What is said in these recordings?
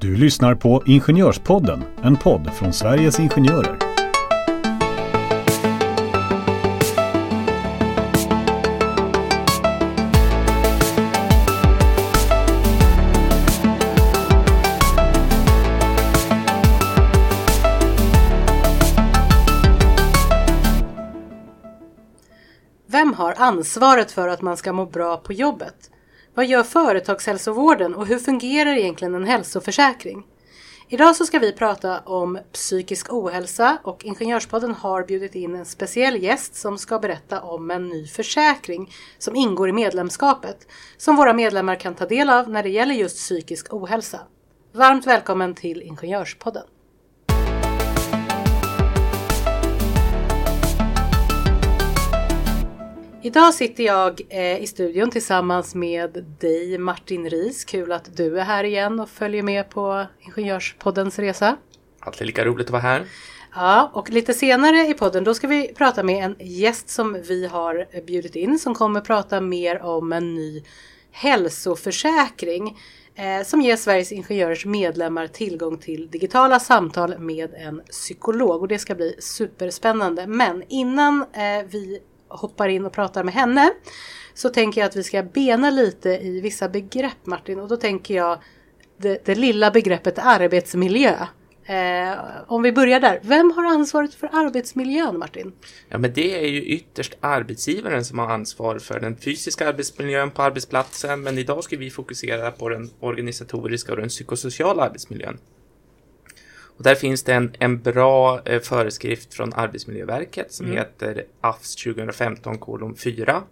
Du lyssnar på Ingenjörspodden, en podd från Sveriges Ingenjörer. Vem har ansvaret för att man ska må bra på jobbet? Vad gör företagshälsovården och hur fungerar egentligen en hälsoförsäkring? Idag så ska vi prata om psykisk ohälsa och Ingenjörspodden har bjudit in en speciell gäst som ska berätta om en ny försäkring som ingår i medlemskapet som våra medlemmar kan ta del av när det gäller just psykisk ohälsa. Varmt välkommen till Ingenjörspodden! Idag sitter jag eh, i studion tillsammans med dig Martin Ris. Kul att du är här igen och följer med på Ingenjörspoddens resa. Alltid lika roligt att vara här. Ja, och lite senare i podden då ska vi prata med en gäst som vi har bjudit in som kommer prata mer om en ny hälsoförsäkring eh, som ger Sveriges Ingenjörers medlemmar tillgång till digitala samtal med en psykolog och det ska bli superspännande. Men innan eh, vi hoppar in och pratar med henne så tänker jag att vi ska bena lite i vissa begrepp Martin och då tänker jag det, det lilla begreppet arbetsmiljö. Eh, om vi börjar där, vem har ansvaret för arbetsmiljön Martin? Ja, men det är ju ytterst arbetsgivaren som har ansvar för den fysiska arbetsmiljön på arbetsplatsen, men idag ska vi fokusera på den organisatoriska och den psykosociala arbetsmiljön. Och där finns det en, en bra eh, föreskrift från Arbetsmiljöverket som Mm. heter AFS 2015 kolon 4.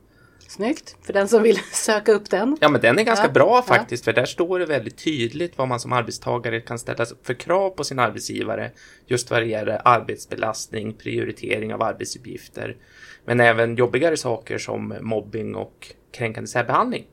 Snyggt, för den som vill söka upp den. Ja, men den är ganska Ja, bra faktiskt, för där står det väldigt tydligt vad man som arbetstagare kan ställa för krav på sin arbetsgivare just vad det gäller arbetsbelastning, prioritering av arbetsuppgifter, men även jobbigare saker som mobbing och kränkande särbehandling.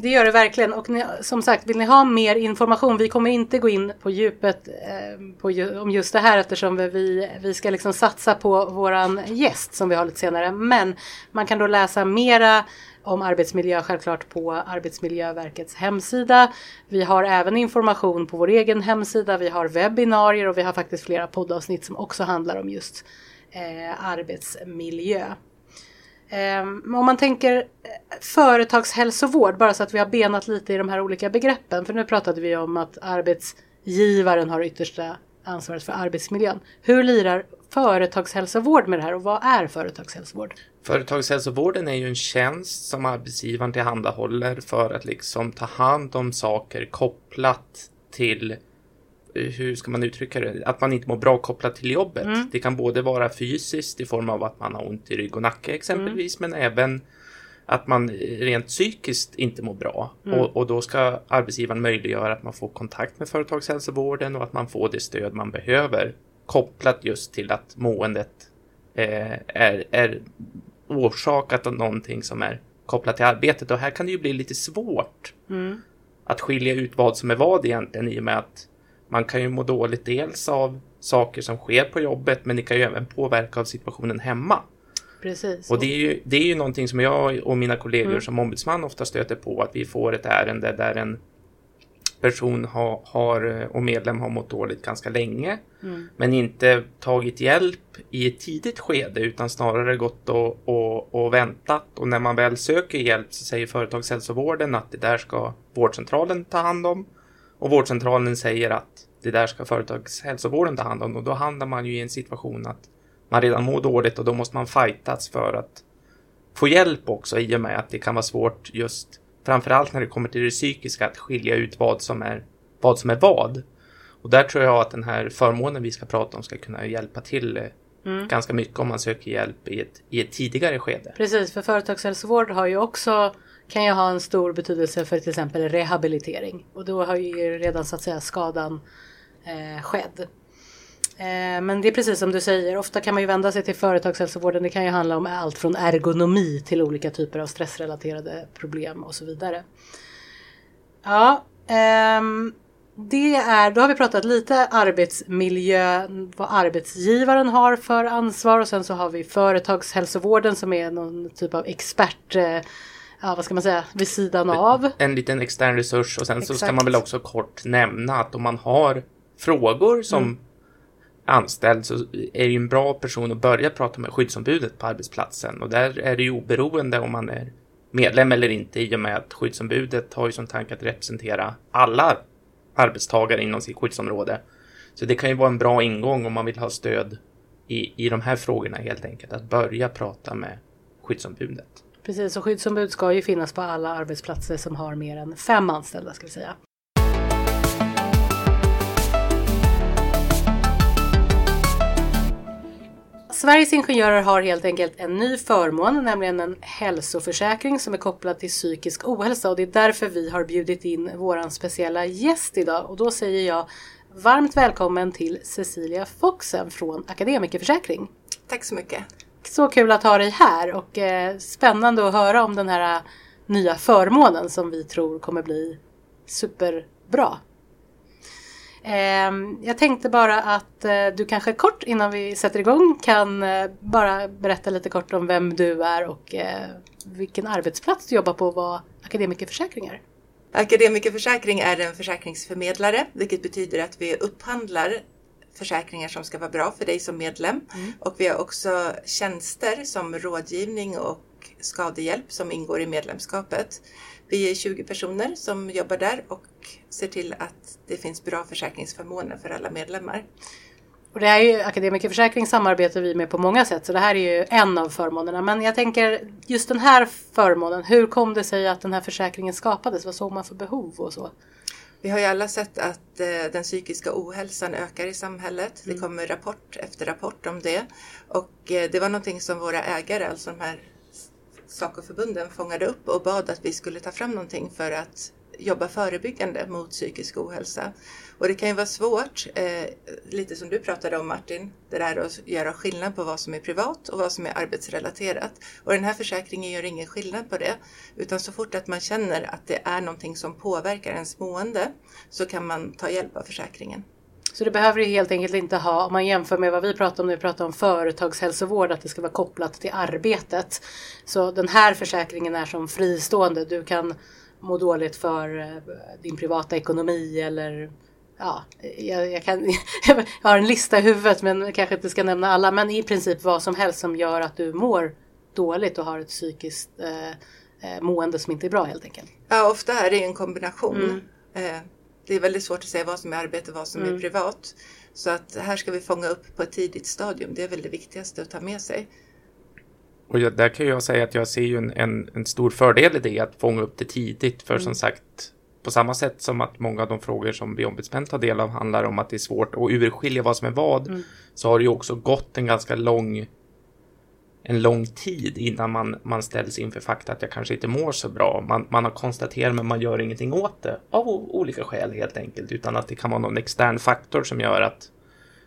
Det gör det verkligen och ni, som sagt vill ni ha mer information, vi kommer inte gå in på djupet eh, på, ju- om just det här eftersom vi, vi ska liksom satsa på våran gäst som vi har lite senare. Men man kan då läsa mera om arbetsmiljö självklart på Arbetsmiljöverkets hemsida. Vi har även information på vår egen hemsida, vi har webbinarier och vi har faktiskt flera poddavsnitt som också handlar om just eh, arbetsmiljö. Um, om man tänker eh, företagshälsovård, bara så att vi har benat lite i de här olika begreppen. För nu pratade vi om att arbetsgivaren har yttersta ansvaret för arbetsmiljön. Hur lirar företagshälsovård med det här och vad är företagshälsovård? Företagshälsovården är ju en tjänst som arbetsgivaren tillhandahåller för att liksom ta hand om saker kopplat till hur ska man uttrycka det? Att man inte mår bra kopplat till jobbet. Det kan både vara fysiskt i form av att man har ont i rygg och nacke exempelvis, men även att man rent psykiskt inte mår bra. Och, och då ska arbetsgivaren möjliggöra att man får kontakt med företagshälsovården och att man får det stöd man behöver kopplat just till att måendet eh, är, är orsakat av någonting som är kopplat till arbetet. Och här kan det ju bli lite svårt att skilja ut vad som är vad egentligen i och med att man kan ju må dåligt dels av saker som sker på jobbet men det kan ju även påverka av situationen hemma. Precis. Och det är ju, det är ju någonting som jag och mina kollegor som ombudsman ofta stöter på att vi får ett ärende där en person har, har och medlem har mått dåligt ganska länge men inte tagit hjälp i ett tidigt skede utan snarare gått och, och, och väntat och när man väl söker hjälp så säger företagshälsovården att det där ska vårdcentralen ta hand om och vårdcentralen säger att det där ska företagshälsovården ta hand om och då hamnar man ju i en situation att man redan mår dåligt och då måste man fightas för att få hjälp också i och med att det kan vara svårt just framförallt när det kommer till det psykiska att skilja ut vad som är vad som är vad. Och där tror jag att den här förmånen vi ska prata om ska kunna hjälpa till eh, ganska mycket om man söker hjälp i ett, i ett tidigare skede. Precis, för företagshälsovård har ju också kan ju ha en stor betydelse för till exempel rehabilitering och då har ju redan så att säga skadan eh, skedd. Eh, men det är precis som du säger, ofta kan man ju vända sig till företagshälsovården. Det kan ju handla om allt från ergonomi till olika typer av stressrelaterade problem och så vidare. Ja, ehm, det är, då har vi pratat lite arbetsmiljö, vad arbetsgivaren har för ansvar och sen så har vi företagshälsovården som är någon typ av expert eh, ja, vad ska man säga, vid sidan av. En liten extern resurs och sen Exakt. så ska man väl också kort nämna att om man har frågor som Mm. anställd så är det ju en bra person att börja prata med skyddsombudet på arbetsplatsen och där är det ju oberoende om man är medlem eller inte i och med att skyddsombudet har ju som tanke att representera alla arbetstagare inom sitt skyddsområde. Så det kan ju vara en bra ingång om man vill ha stöd i, i de här frågorna helt enkelt, att börja prata med skyddsombudet. Precis, och skyddsombud ska ju finnas på alla arbetsplatser som har mer än fem anställda ska vi säga. Sveriges Ingenjörer har helt enkelt en ny förmån, nämligen en hälsoförsäkring som är kopplad till psykisk ohälsa och det är därför vi har bjudit in våran speciella gäst idag och då säger jag varmt välkommen till Cecilia Foxen från Akademikerförsäkring. Tack så mycket. Så kul att ha dig här och eh, spännande att höra om den här eh, nya förmånen som vi tror kommer bli superbra. Eh, jag tänkte bara att eh, du kanske kort innan vi sätter igång kan eh, bara berätta lite kort om vem du är och eh, vilken arbetsplats du jobbar på och vad Akademikerförsäkringar. Akademikerförsäkring är en försäkringsförmedlare, vilket betyder att vi upphandlar försäkringar som ska vara bra för dig som medlem. Och vi har också tjänster som rådgivning och skadehjälp som ingår i medlemskapet. Vi är 20 personer som jobbar där och ser till att det finns bra försäkringsförmåner för alla medlemmar. Och det är ju Akademikerförsäkring samarbetar vi med på många sätt så det här är ju en av förmånerna. Men jag tänker just den här förmånen, hur kom det sig att den här försäkringen skapades? Vad såg man för behov och så? Vi har ju alla sett att eh, den psykiska ohälsan ökar i samhället. Det kommer rapport efter rapport om det. Och eh, det var någonting som våra ägare, alltså de här Sacoförbunden, fångade upp och bad att vi skulle ta fram någonting för att jobba förebyggande mot psykisk ohälsa. Och det kan ju vara svårt, eh, lite som du pratade om Martin, det där att göra skillnad på vad som är privat och vad som är arbetsrelaterat. Och den här försäkringen gör ingen skillnad på det, utan så fort att man känner att det är någonting som påverkar ens mående så kan man ta hjälp av försäkringen. Så det behöver ju helt enkelt inte ha, om man jämför med vad vi pratar om när vi pratar om företagshälsovård, att det ska vara kopplat till arbetet. Så den här försäkringen är som fristående. Du kan må dåligt för eh, din privata ekonomi eller ja, jag, jag, kan, jag har en lista i huvudet men kanske inte ska nämna alla. Men i princip vad som helst som gör att du mår dåligt och har ett psykiskt eh, eh, mående som inte är bra helt enkelt. Ja, ofta är det en kombination. Eh, det är väldigt svårt att säga vad som är arbete och vad som är privat. Så att här ska vi fånga upp på ett tidigt stadium. Det är väl det viktigaste att ta med sig. Och jag, där kan jag säga att jag ser ju en, en, en stor fördel i det, att fånga upp det tidigt. För som sagt, på samma sätt som att många av de frågor som vi ombudsmän tar del av handlar om att det är svårt att urskilja vad som är vad, så har det ju också gått en ganska lång en lång tid innan man, man ställs inför fakta att jag kanske inte mår så bra. Man, man har konstaterat men man gör ingenting åt det av olika skäl helt enkelt. Utan att det kan vara någon extern faktor som gör att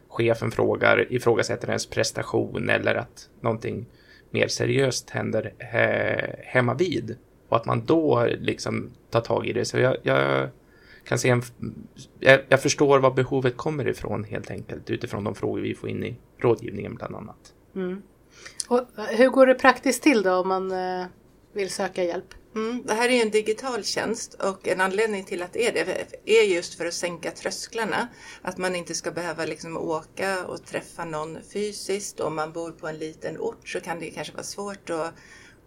chefen frågar, ifrågasätter ens prestation eller att någonting mer seriöst händer eh, he, hemma vid. Och att man då liksom tar tag i det. Så jag, jag kan se en... Jag, jag förstår var behovet kommer ifrån helt enkelt utifrån de frågor vi får in i rådgivningen bland annat. Mm. Och eh, hur går det praktiskt till då om man eh, vill söka hjälp? Mm, det här är en digital tjänst och en anledning till att det är det är just för att sänka trösklarna. Att man inte ska behöva liksom åka och träffa någon fysiskt. Om man bor på en liten ort så kan det kanske vara svårt att,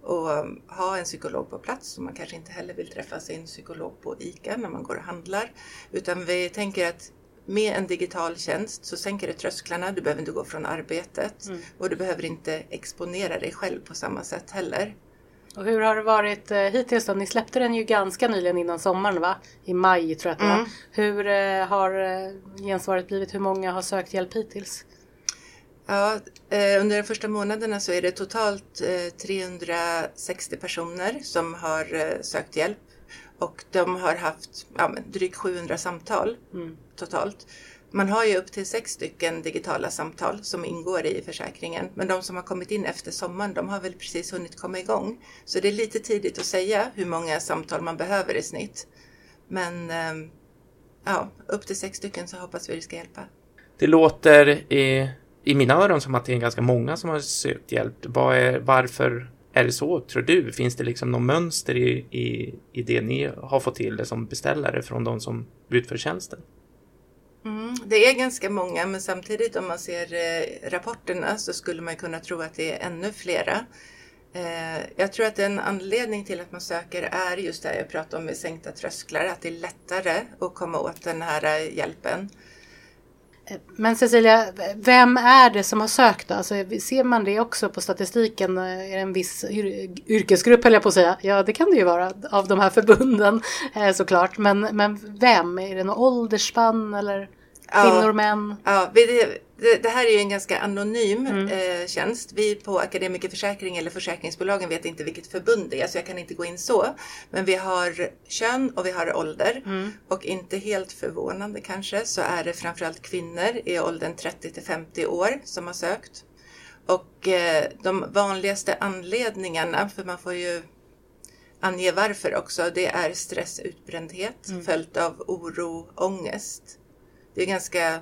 att ha en psykolog på plats. Och man kanske inte heller vill träffa sin psykolog på ICA när man går och handlar. Utan vi tänker att med en digital tjänst så sänker det trösklarna. Du behöver inte gå från arbetet och du behöver inte exponera dig själv på samma sätt heller. Och hur har det varit eh, hittills då? Ni släppte den ju ganska nyligen innan sommaren va? I maj tror jag att det var. Hur eh, har eh, gensvaret blivit? Hur många har sökt hjälp hittills? Ja, eh, under de första månaderna så är det totalt eh, 360 personer som har eh, sökt hjälp och de har haft ja, drygt 700 samtal totalt. Man har ju upp till sex stycken digitala samtal som ingår i försäkringen. Men de som har kommit in efter sommaren, de har väl precis hunnit komma igång. Så det är lite tidigt att säga hur många samtal man behöver i snitt. Men ehm, ja, upp till sex stycken så hoppas vi det ska hjälpa. Det låter i, i mina öron som att det är ganska många som har sökt hjälp. Var är, varför är det så, tror du? Finns det liksom något mönster i, i, i det ni har fått till det som beställare från de som utför tjänsten? Mm, det är ganska många, men samtidigt om man ser eh, rapporterna så skulle man kunna tro att det är ännu flera. Eh, jag tror att en anledning till att man söker är just det jag pratade om med sänkta trösklar, att det är lättare att komma åt den här eh, hjälpen. Men Cecilia, vem är det som har sökt? Alltså, ser man det också på statistiken? Är det en viss yrkesgrupp höll jag på att säga? Ja, det kan det ju vara av de här förbunden eh, såklart. Men, men vem? Är det någon åldersspann eller kvinnor, ja, män? Ja, det, här är ju en ganska anonym mm. eh, tjänst. Vi på Akademikerförsäkring eller försäkringsbolagen vet inte vilket förbund det är så jag kan inte gå in så. Men vi har kön och vi har ålder. Mm. Och inte helt förvånande kanske så är det framförallt kvinnor i åldern 30 till 50 år som har sökt. Och eh, de vanligaste anledningarna, för man får ju ange varför också, det är stress, utbrändhet mm. följt av oro, ångest. Det är ganska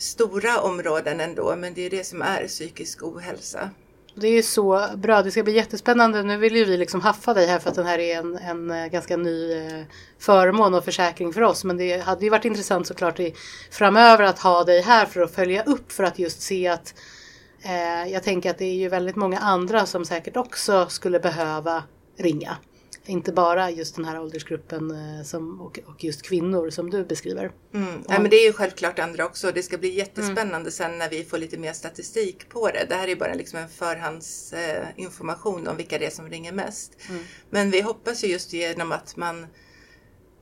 stora områden ändå, men det är det som är psykisk ohälsa. Det är ju så bra. Det ska bli jättespännande. Nu vill ju vi liksom haffa dig här för att den här är en, en eh, ganska ny eh, förmån och försäkring för oss. Men det hade ju varit intressant såklart i, framöver att ha dig här för att följa upp för att just se att eh, jag tänker att det är ju väldigt många andra som säkert också skulle behöva ringa. Inte bara just den här åldersgruppen eh, som, och, och just kvinnor som du beskriver. Mm. Ja, men det är ju självklart andra också. Det ska bli jättespännande mm. sen när vi får lite mer statistik på det. Det här är bara liksom en förhandsinformation om vilka det är som ringer mest. Mm. Men vi hoppas ju just genom att man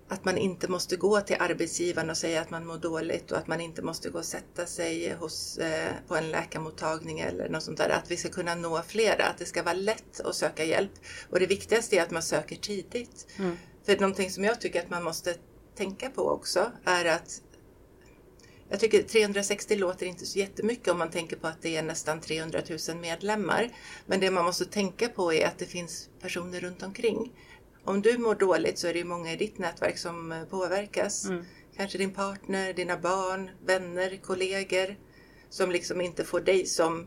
att man inte måste gå till arbetsgivaren och säga att man mår dåligt och att man inte måste gå och sätta sig hos, eh, på en läkarmottagning eller något sånt där. Att vi ska kunna nå flera, att det ska vara lätt att söka hjälp. Och det viktigaste är att man söker tidigt. Mm. För någonting som jag tycker att man måste tänka på också är att jag tycker 360 låter inte så jättemycket om man tänker på att det är nästan 300 000 medlemmar. Men det man måste tänka på är att det finns personer runt omkring om du mår dåligt så är det många i ditt nätverk som eh, påverkas. Mm. Kanske din partner, dina barn, vänner, kollegor som liksom inte får dig som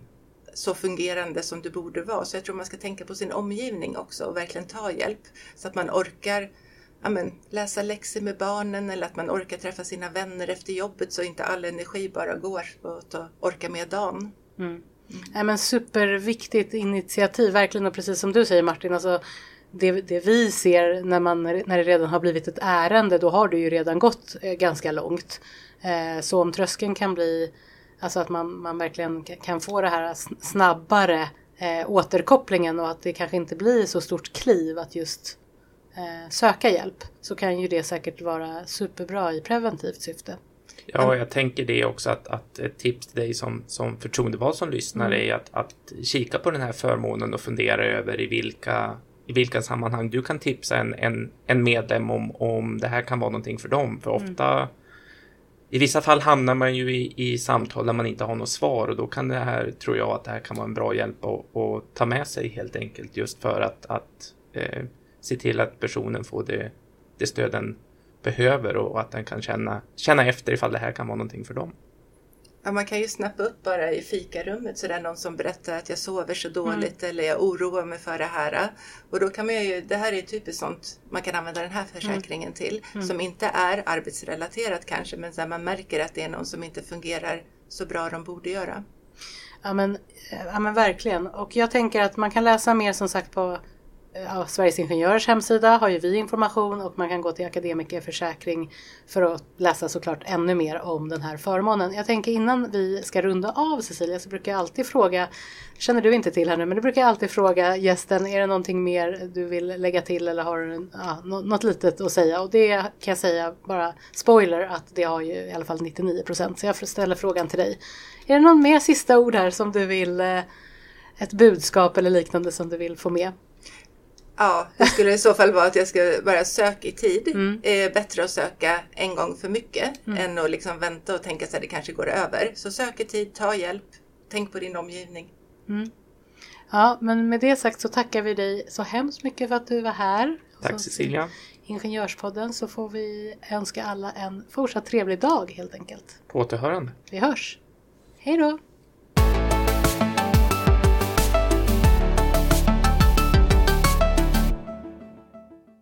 så fungerande som du borde vara. Så jag tror man ska tänka på sin omgivning också och verkligen ta hjälp så att man orkar amen, läsa läxor med barnen eller att man orkar träffa sina vänner efter jobbet så inte all energi bara går på att orka med dagen. Mm. Mm. Ja, men superviktigt initiativ, verkligen och precis som du säger Martin, alltså det, det, vi ser när, man, när det redan har blivit ett ärende, då har det ju redan gått eh, ganska långt. Eh, så om tröskeln kan bli, alltså att man, man verkligen kan få det här snabbare eh, återkopplingen och att det kanske inte blir så stort kliv att just söka hjälp, så kan ju det säkert vara superbra i preventivt syfte. Ja, jag tänker det också att, att ett tips till dig som, som förtroendevald som lyssnar mm. är att, att kika på den här förmånen och fundera över i vilka i vilka sammanhang du kan tipsa en, en, en medlem om, om det här kan vara någonting för dem. För mm. ofta mm. I vissa fall hamnar man ju i, i samtal där man inte har något svar och då kan det här, tror jag, att det här kan vara en bra hjälp att, att ta med sig helt enkelt just för att, att eh, se till att personen får det, det stöd den behöver och att den kan känna, känna efter ifall det här kan vara någonting för dem. Ja, man kan ju snappa upp bara i fikarummet så där någon som berättar att jag sover så dåligt mm. eller jag oroar mig för det här. Och då kan man ju, det här är typiskt sånt man kan använda den här försäkringen mm. till mm. som inte är arbetsrelaterat kanske men där man märker att det är någon som inte fungerar så bra de borde göra. Ja men, ja men verkligen och jag tänker att man kan läsa mer som sagt på Eh, ja, Sveriges Ingenjörers hemsida har ju vi information och man kan gå till Akademikerförsäkring för att läsa såklart ännu mer om den här förmånen. Jag tänker innan vi ska runda av Cecilia så brukar jag alltid fråga, känner du inte till här nu, men det brukar jag alltid fråga gästen, är det någonting mer du vill lägga till eller har du ja, något litet att säga? Och det kan jag säga, bara spoiler, att det har ju i alla fall 99 procent. Så jag ställer frågan till dig. Är det någon mer sista ord här som du vill, eh, ett budskap eller liknande som du vill få med? Ja, det skulle i så fall vara att jag ska bara söka i tid. Mm. Eh, bättre att söka en gång för mycket mm. än att liksom vänta och tänka sig att det kanske går över. Så sök i tid, ta hjälp, tänk på din omgivning. Mm. Ja, men med det sagt så tackar vi dig så hemskt mycket för att du var här. Tack Cecilia. Ingenjörspodden så får vi önska alla en fortsatt trevlig dag helt enkelt. På återhörande. Vi hörs. Hej då!